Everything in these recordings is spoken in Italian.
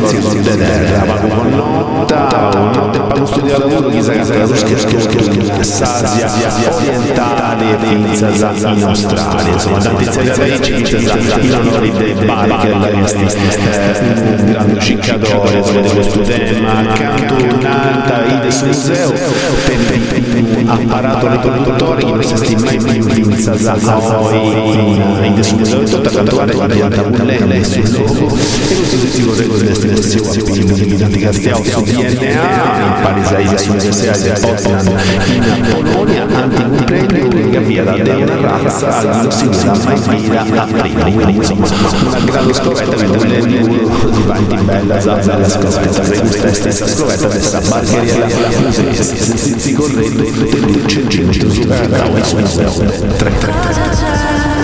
questi una famiglia musizi corretto della con nota notte fatto uno studio di lavoro che sa che la Sasia orientale e Finza in Australia, insomma, tanti radici in onore dei Barker, un grande ciccatore di questo tema, accanto un'alta Ides Museo, apparato le produttori che non si stima mai più Finza poi Ides Museo, tutta cantare diventa un lemme sul logo, e questo si vuole con queste questioni, quindi di Castiao su DNA, in Palisade sull'Università di Potsdam in Polonia, antinucleare che via da una razza all'ossigena mai via a prima, quindi insomma una grande scoperta mentre nel muro di Vanti Bella, bella scoperta, se questa stessa scoperta questa barcheriera musea, si si centimetro su Bravo, su 333.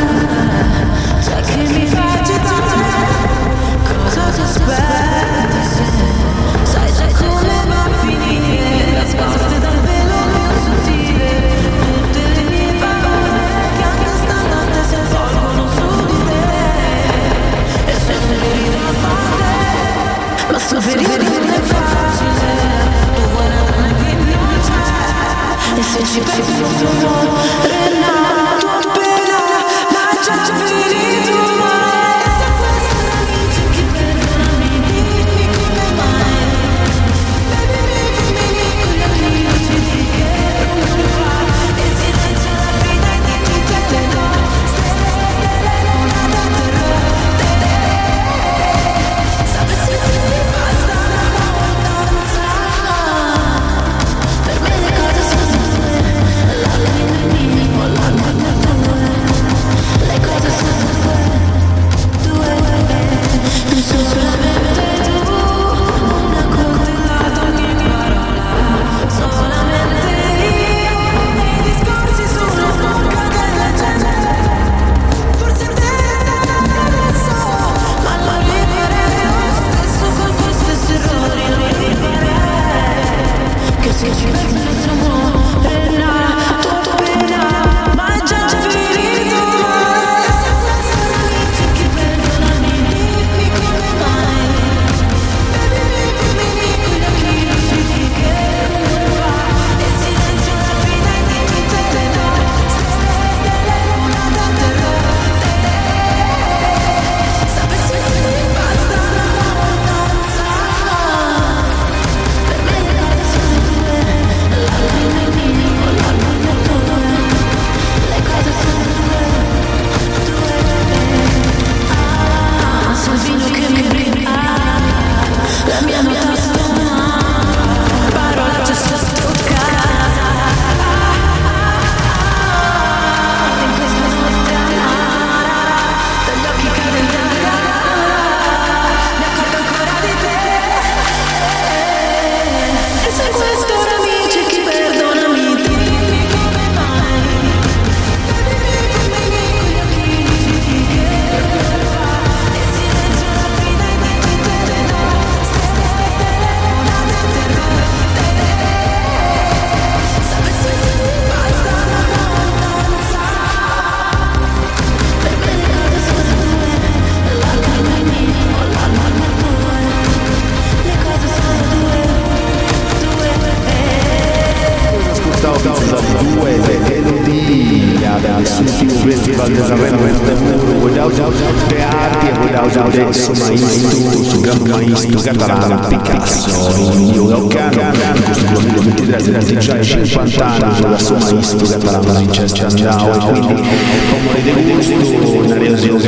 Amsterdam. 50 anni sulla sua Maisto Catalano Francesca Andao e quindi come di gusto una reazione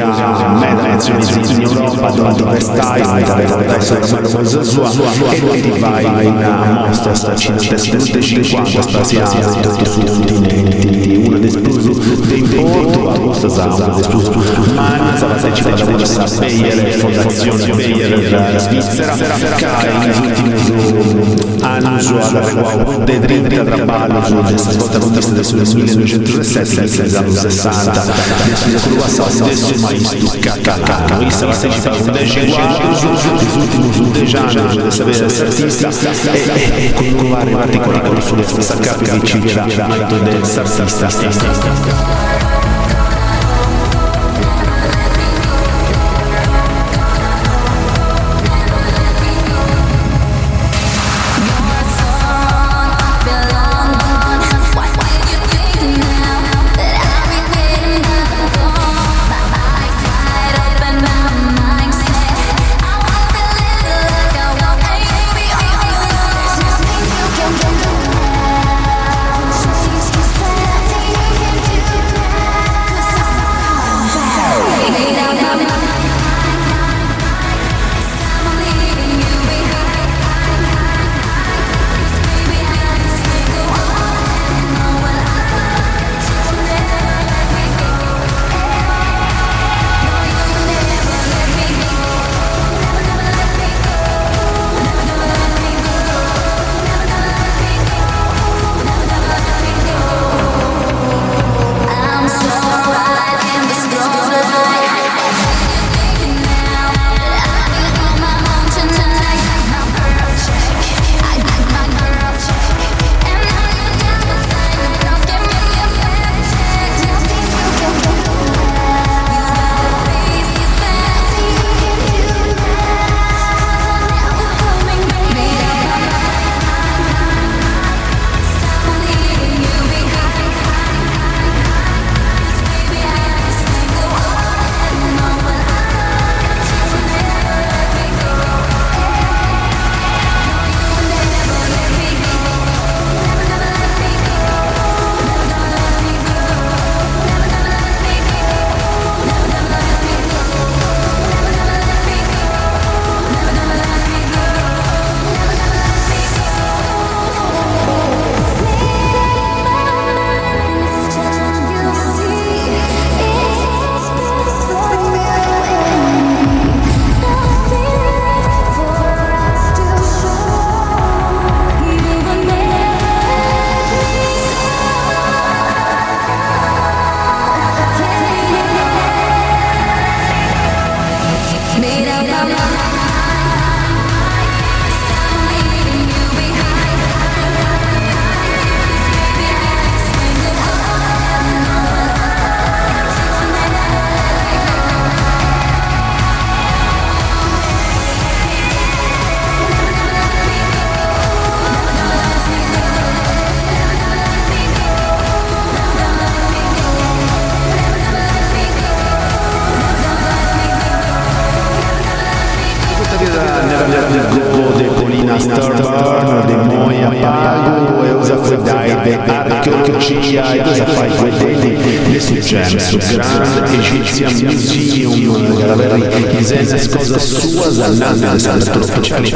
meta nazioni in Europa durante quest'estate da essere come sua e quindi vai in una mostra sta cinantesca tutte 50 stasera tutto sui continenti una d'esploso d'importo a questa sala d'esploso Manza partecipa da questa Bayer fondazione Bayer Svizzera che negli ultimi anni alla regola de dritta tra ballo su questa svolta contesta del 1907 che si anni 60 nel suo passato adesso mai stuccata questa partecipa con 10 quadri sull'ultimo su 10 anni per sapere essere artista. e con varie particolari sulle stesse capi che ci viene dato dell'artista You're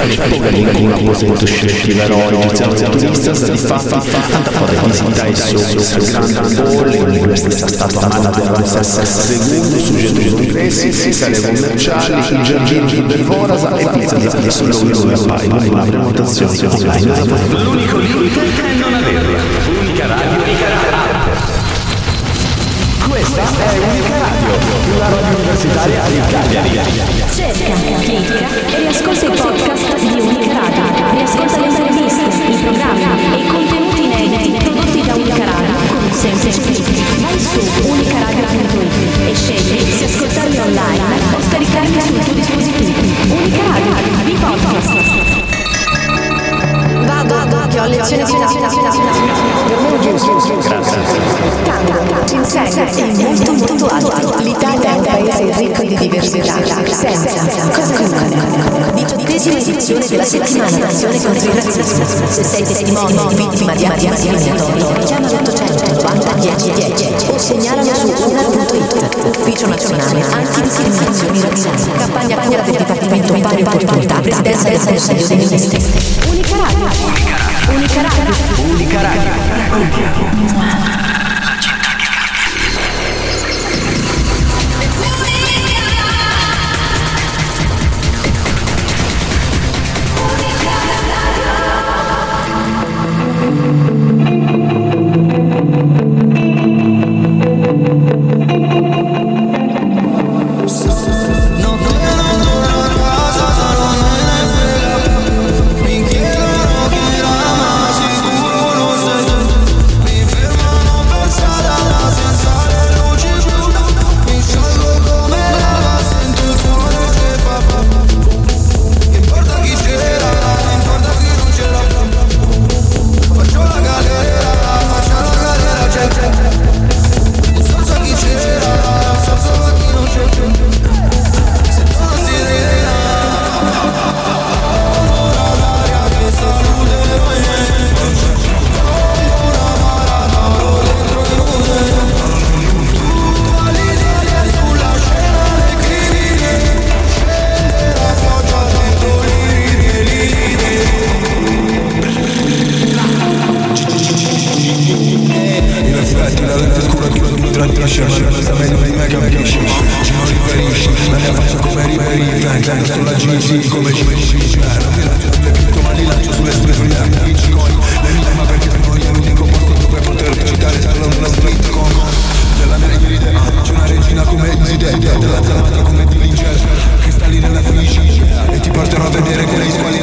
100% scegliverò l'inizio soddisfatta tanta positività e grande bolle questa staffata della secondo suggetto di ingressi sale commerciali il giardino del Vorasa e pizza di solo un paio una prenotazione online l'unico limite è non averla unica radio unica radio questa è unica la radio universitaria di Cagliari. Cerca, clicca e riascolta i podcast di Unica Radio. Riascolta le interviste, i programmi e i contenuti inediti prodotti da Unica Radio con un semplice clic. Vai su unicaradio.it e scegli se ascoltarli online o scaricarli sul tuo dispositivo. Unica Radio, i podcast. Vado, che ho lezione di Tango, insegna è molto molto alto. L'Italia è un di diversità, senza cosa rimane. Diciottesima edizione della settimana d'azione contro il razzismo. Se sei testimone o vittima di atti discriminatori, chiama l'890 1010 o segnalalo su una.it, Ufficio Nazionale Antidiscriminazioni. Campagna del Dipartimento Pari Opportunità, Presidenza dei Ministri. Unica Radio. Unica Radio. Unica radio. Lente scura che non tradisce Ma non sa meglio di me capisci Ci non riferisci. La mia faccia come riferisci Frank sulla GC come ci dici Non mi lancio sulle cripto ma li lancio sulle espressioni Bitcoin Le mie ma perché sono io l'unico posto dove poter citare Solo una street con Della mia idea C'è una regina come Zidetta Della zalata come di Vincenzo Cristalli nella felici E ti porterò a vedere quelle squali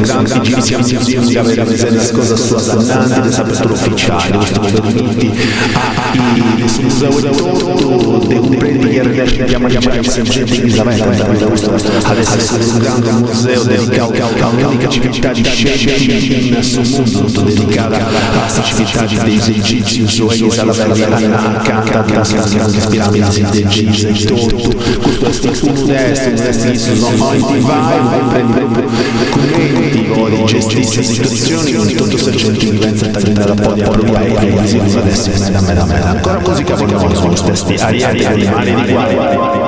vogliamo su questo grande Ci siamo museum di avere presente cosa sua dannante Di apertura ufficiale Questo modo di vinti A I Sul museo e tutto De un prendi che riesce Chiama chiama chiama sempre di Elisabetta Da questo Adesso è un grande museo dedicato a un'unica civiltà di scienze in suo mondo dedicata alla civiltà dei egizi Zoeis alla verna accanto a grazie piramidi del Giza e tutto questo è uno destro un destro sono molti vai prendi commenti o gestisci situazioni con tutto se c'è chi pensa a tagliare la podia propria e adesso. meda meda meda ancora musica vogliamo sono stessi ariati animali di guardia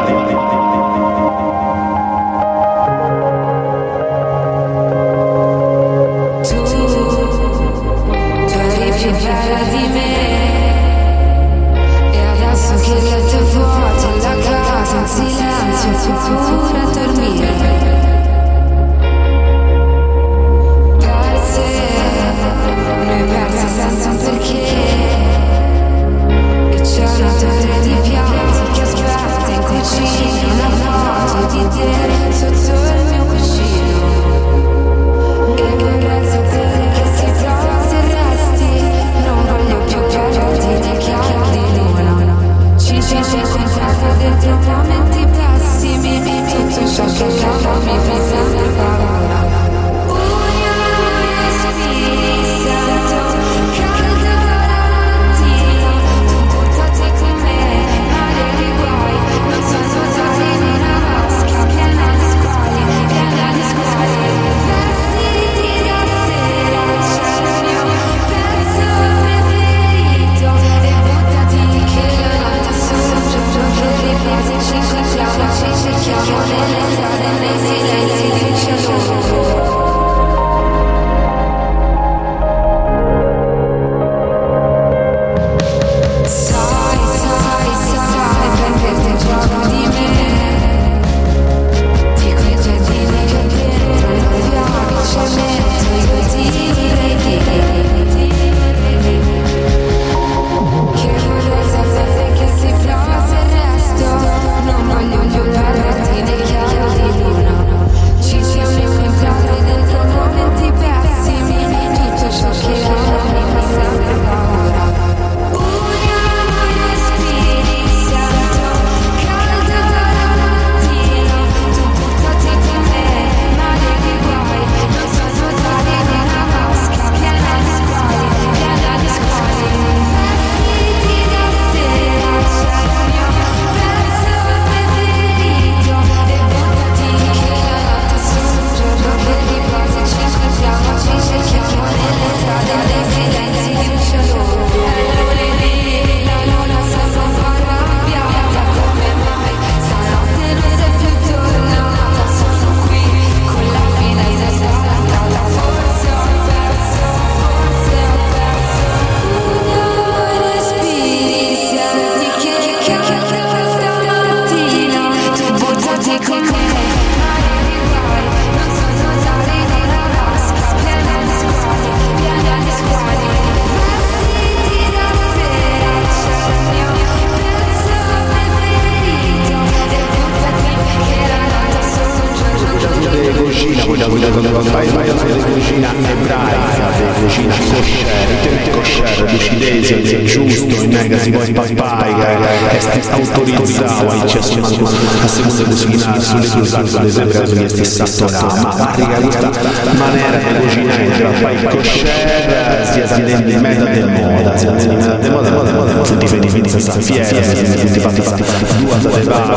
manera che cucina rimanere a in tra paico share sia sentimento di moda sentimento di moda moda moda mezzo felici sta si tutti in mezzo da te si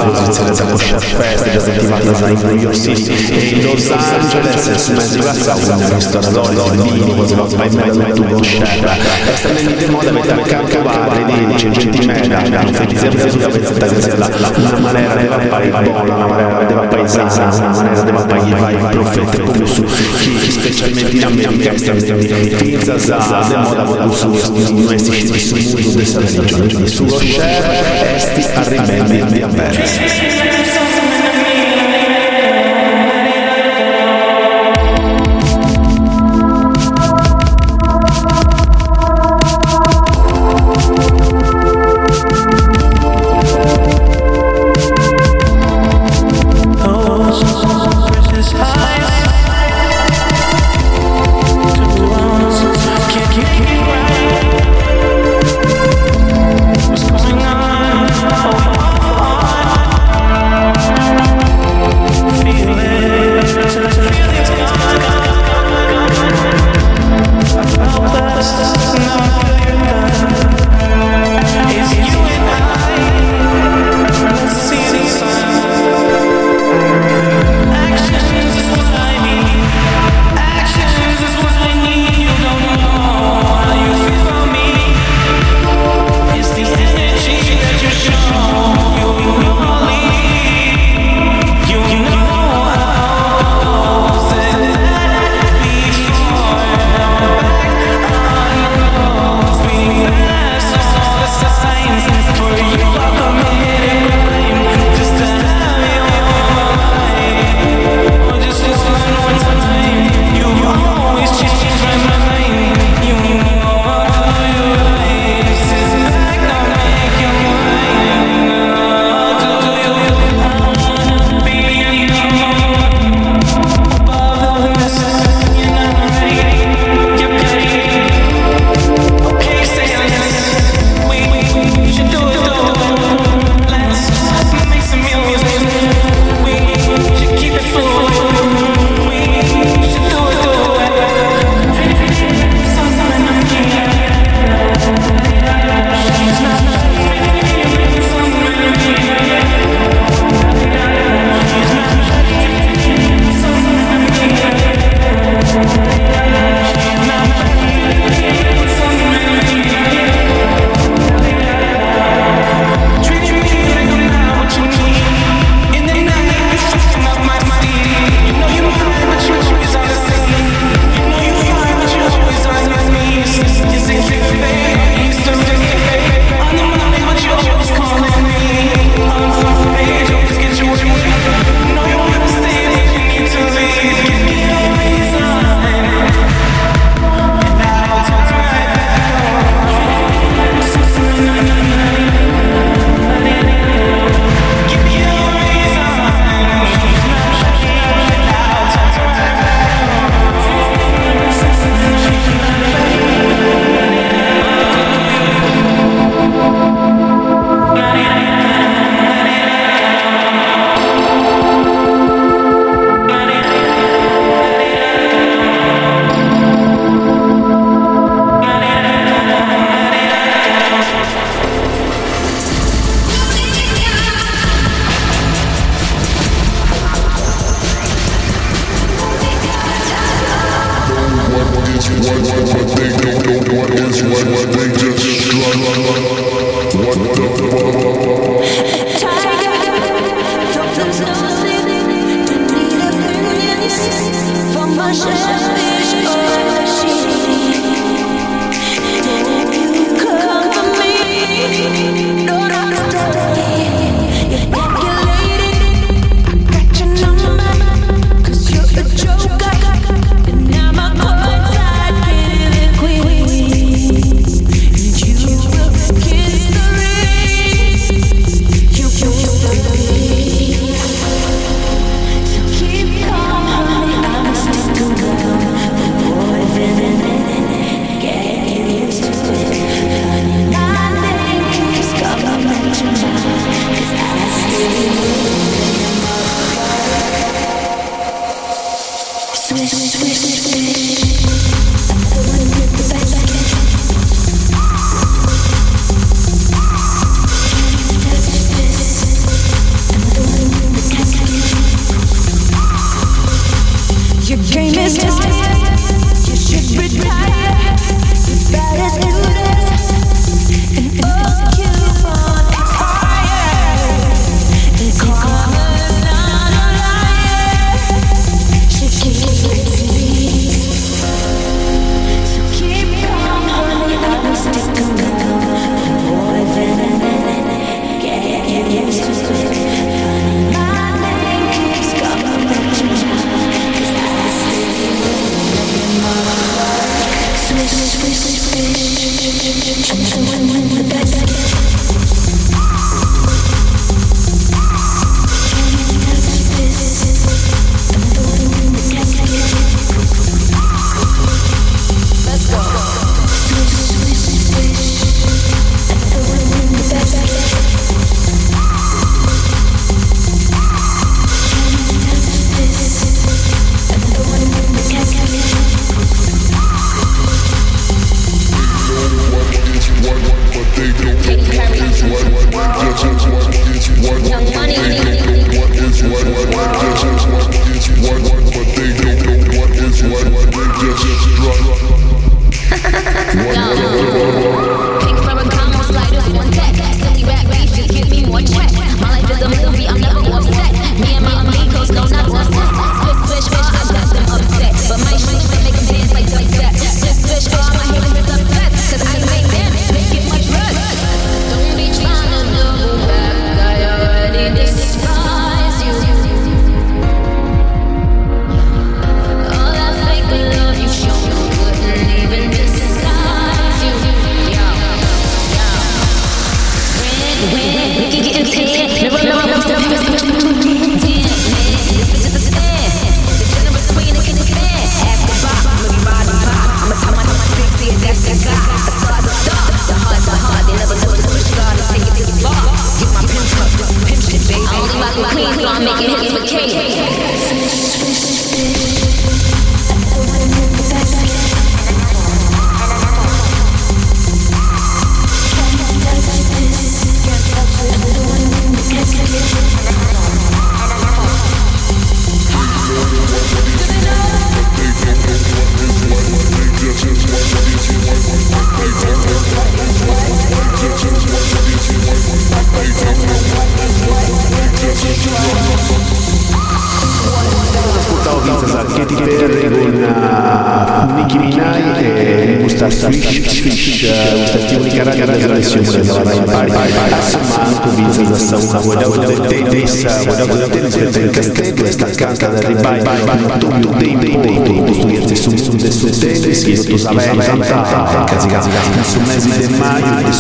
posizione in mezzo festa già si da in New in mezzo e Los si e in mezzo passato in mezzo di vino si va in mezzo a tuo share e sta di moda mette a campo barri di sentimento non felice sulla pensata una maniera della paibola una maniera della paesana una maniera della paibola profeta come su chi specialmente in Afghanistan, Pinza zade, moda pokusu domestici su mudu dessa religione. Sullo share esti arrivendi di avversi.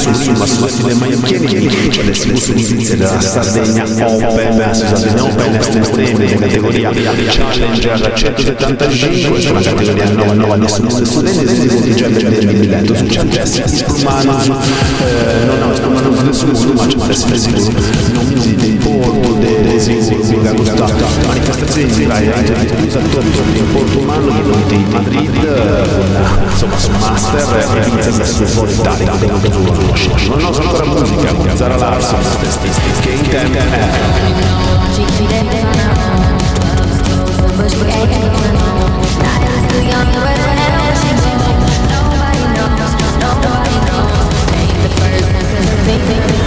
nessuno su Vasilemaja Kjenić, adesso il Svizzera della Sardegna Open, Sardegna Open estreme, categoria Challenger 175, sulla categoria 99 nessuno sessanese, esecutivo di Gember del Mileto, su Cialdessi, Spurman, non ha Spurman, non ha nessuno, ma c'è Spurman, non mi si molto dell'eseguita questa manifestazione di Brian di supporto umano di Monte in Madrid insomma su Master e inizia a essere fuori Italia non lo conosce non ho ancora musica Zara Larson che in tempo è Nobody knows,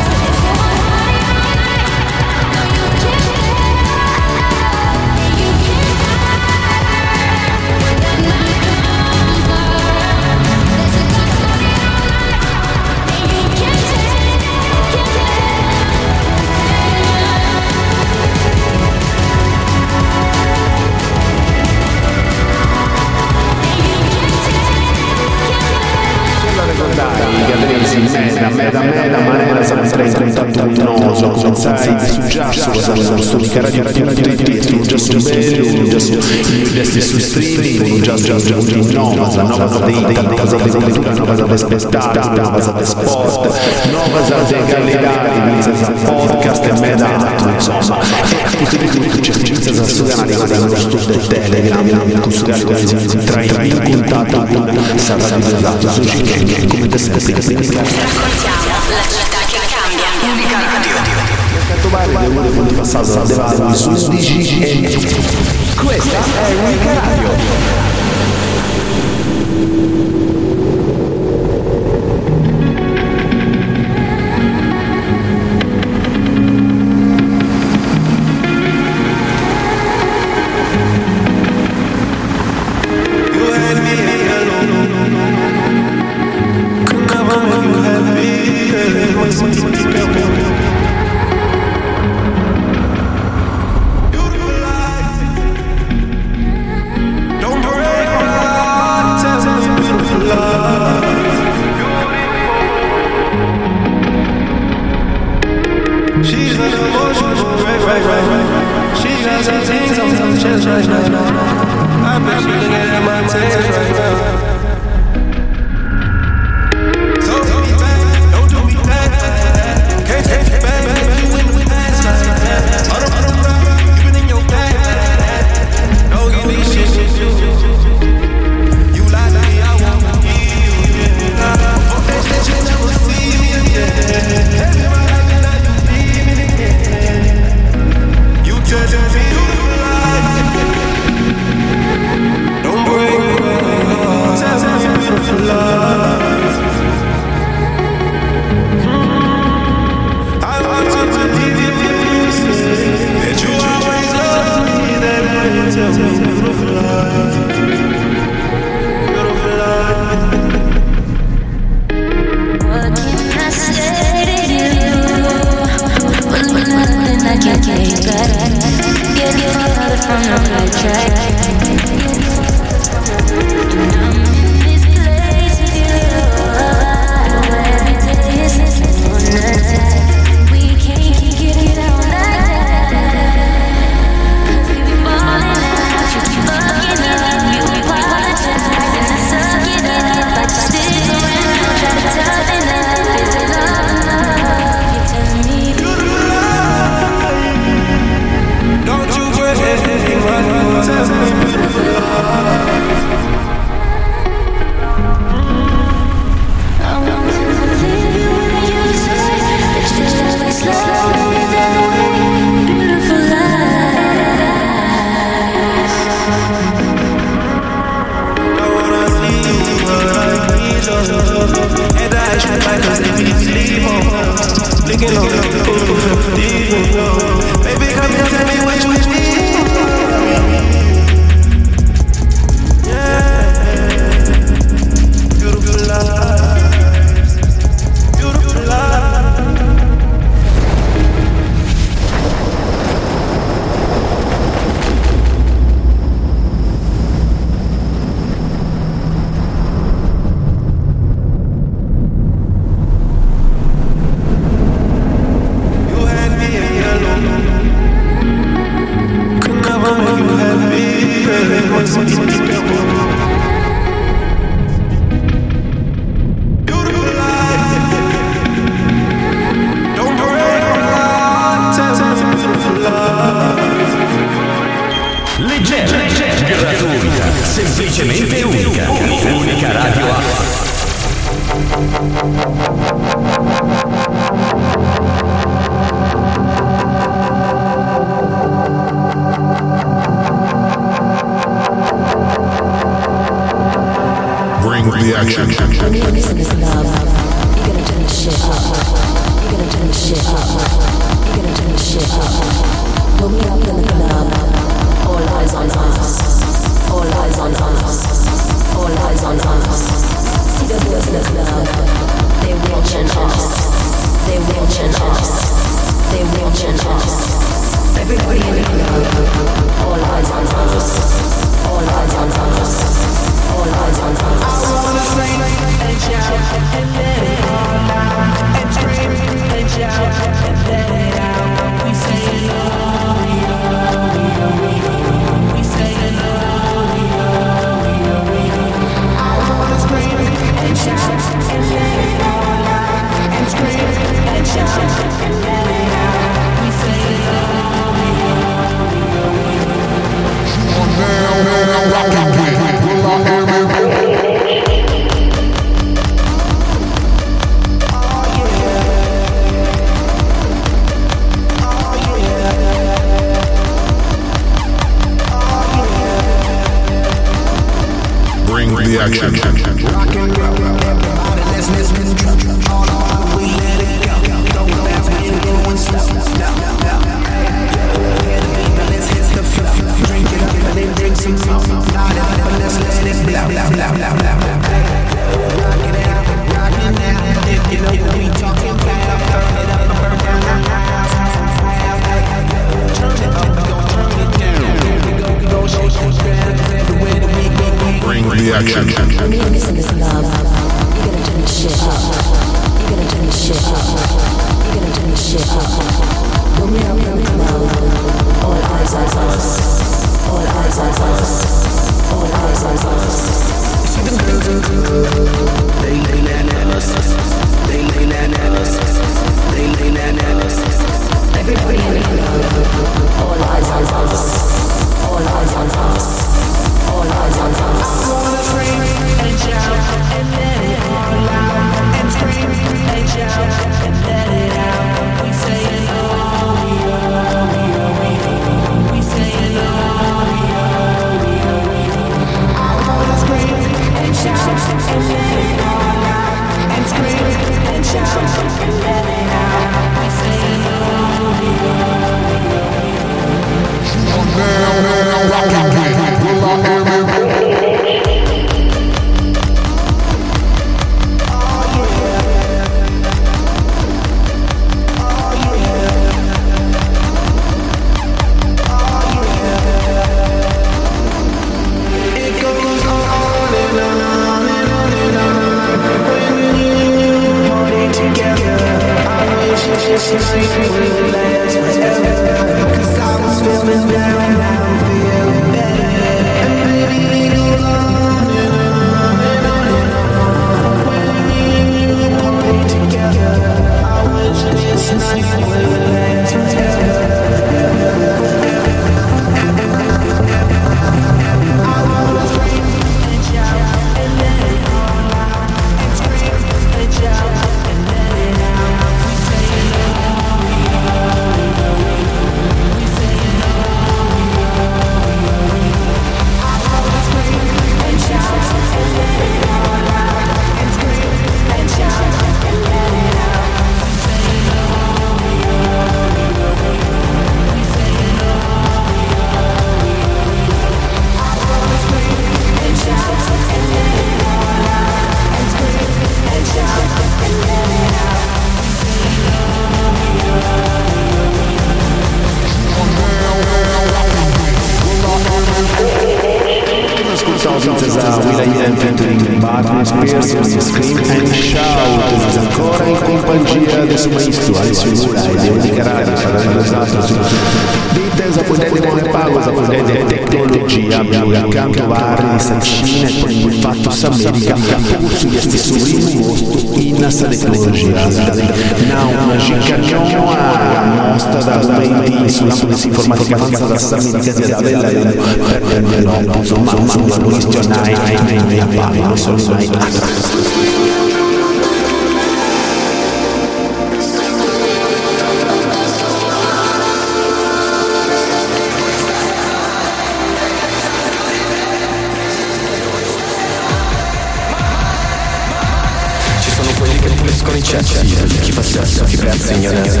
con i cessi chi fa sesso, chi prende pensa ignoranza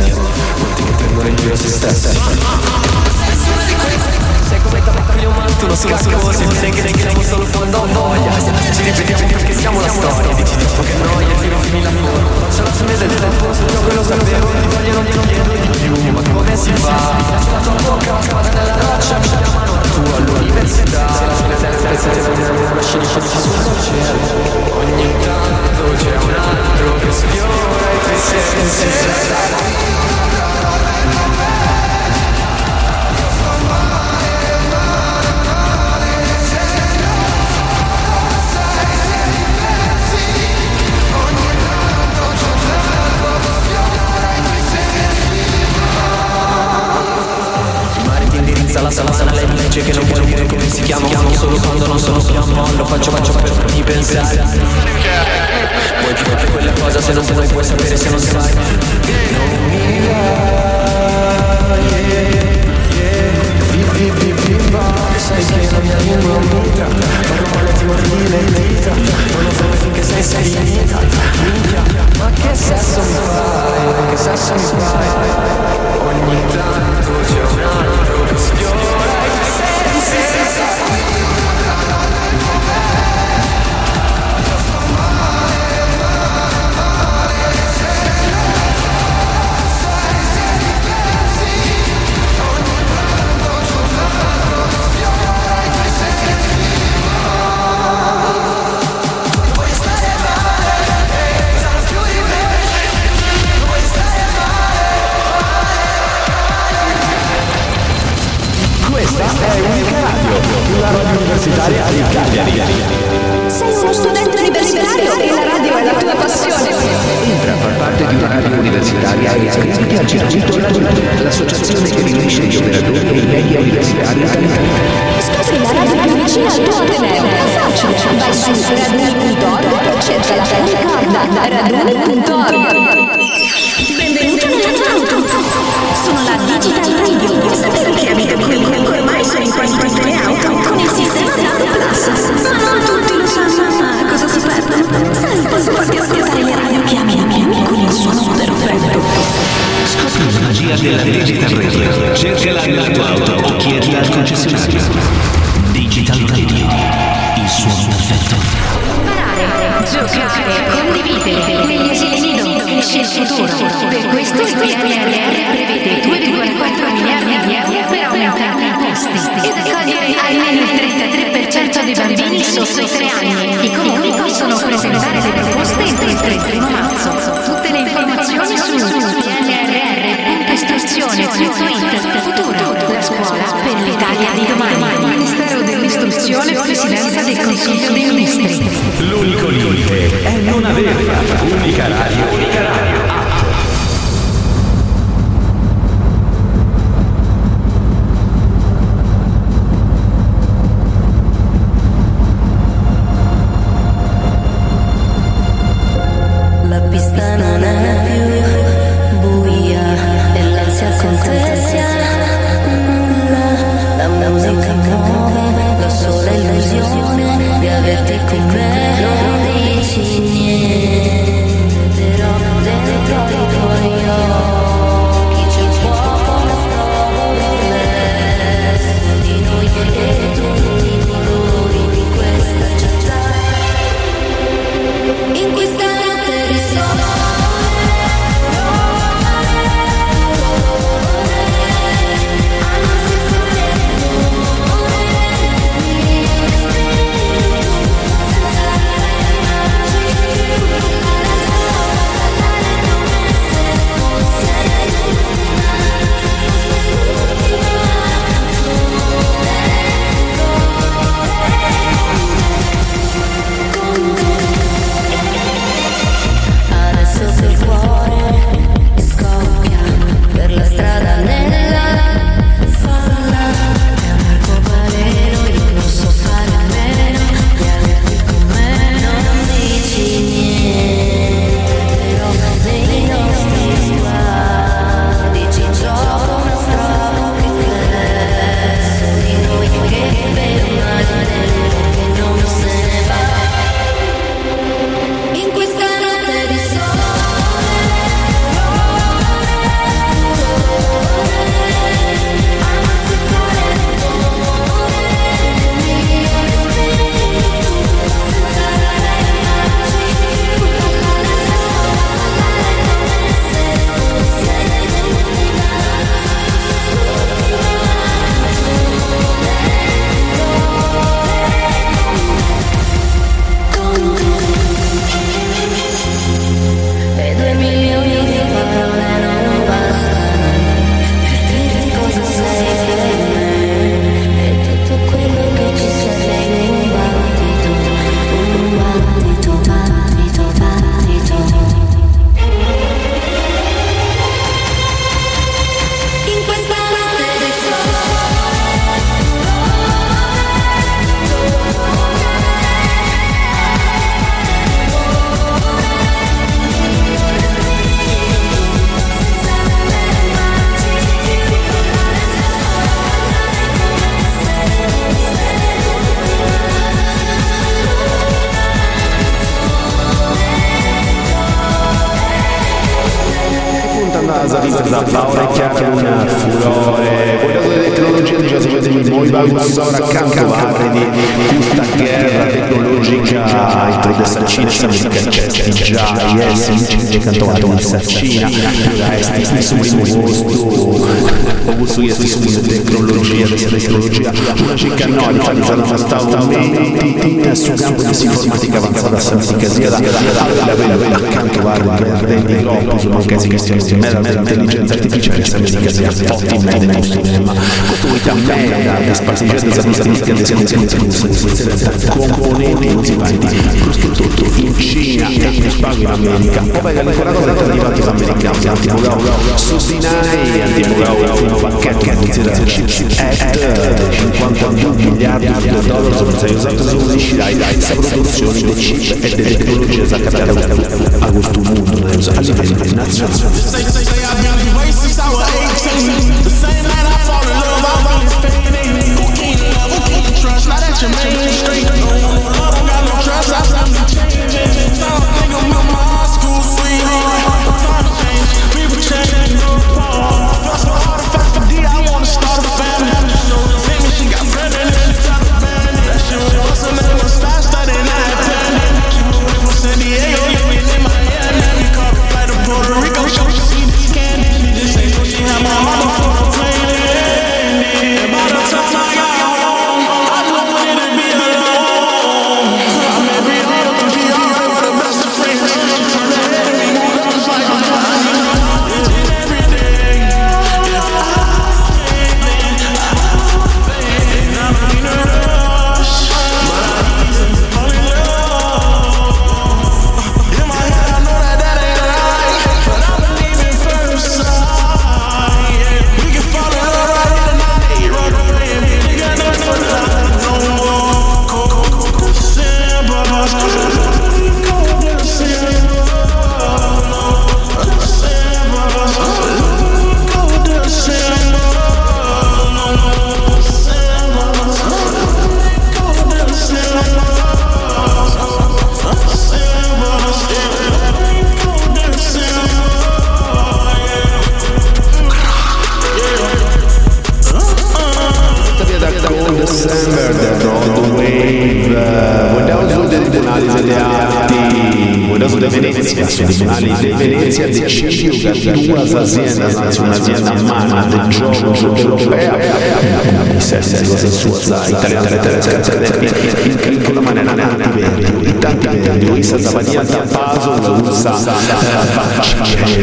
Molti che prendono in giro se stessa sei come tabacco umano, tu non sono scorsi Viene che reghiamo solo quando ho voglia. Ci ripetiamo perché siamo la storia. Dici tipo che noia, tiro fini la forma Faccio la fine del tempo, io quello sapevo Ti voglio non ti chiedo di più, ma come si fa? C'è la tua bocca, una spada nella roccia Mi la tu all'università. Sei la fine della stessa, sei la fine della scelta Ci sono cielo Ogni tanto c'è un altro che sfiora i tuoi sensi la sala lei mi legge che non puoi dire come si chiama Chiamo solo quando non sono più mondo Faccio faccio per farmi pensare Vuoi più che quella cosa se non vuoi puoi sapere se non sai Non mi va yeah, yeah, yeah. bim bim bim bam Sai che la mia lingua è unita Parlo male ti mordi le dita Non lo farò finché sei finita Minchia, ma che sesso mi fai? Che sesso mi fai? Ogni tanto c'è un altro che sfiora raduni.org cerca la ricorda raduni.org. Benvenuto nella tua auto. Sono la Digital Radio. Sapevi che amiche quelli che ormai sono in quasi tutte le auto con il sistema Data Plus? Ma non tutti lo sanno. Ma cosa radio che Digital Radio. Tua. Il suono giocare, condividere. Negli esili nido cresce il futuro. Per questo il PNRR prevede 2,4 miliardi di euro per aumentare i posti ed accogliere almeno il 33% dei bambini sotto i 3 anni. I comuni possono presentare le proposte entro il 31 marzo. Tutte le informazioni su pnrr.istruzione.it Futuro, la scuola per l'Italia di domani. Ministero dell'Istruzione, Presidenza del Consiglio dei Ministri. L'unico limite è non averla. Unica radio. Unica radio. America poi ancora cosa arrivati gli americani antibogao su Sinai antibogao un pacchetto che considera chips Act 52 miliardi di dollari sono stati usati su riuscirai questa produzione dei chip e delle tecnologie capitale a questo mondo di Venezia decidiu che due aziende su un'azienda mana del gioco europea di sesse cose sua italiana in quella maniera tanti verdi tanti verdi questa zavadiata puzzle usa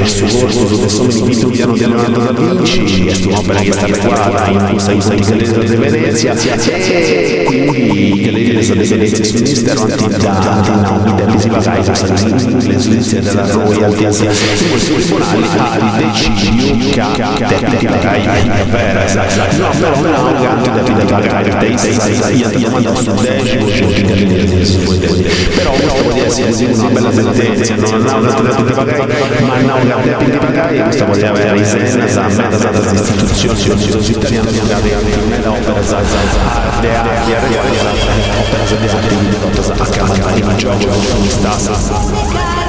su corso su questo invito piano di Leonardo da Vinci è un'opera che sta recuada in questa isla di Galileo di Venezia e quindi Galileo di Venezia sul ministero antidati no, di visiva causa le slizie della royalty in questo tribunale ha il decidio che no però no che debiti pagai dei sei io ti domando su decimo di però questo vuol dire sia una bella sentenza non ha una debiti pagai ma ha una debiti pagai questo vuol dire avere i senza zamma da da istituzioni italiane di andare in opera za de arti opera za de arti di cosa a cama di gioco di stassa Essere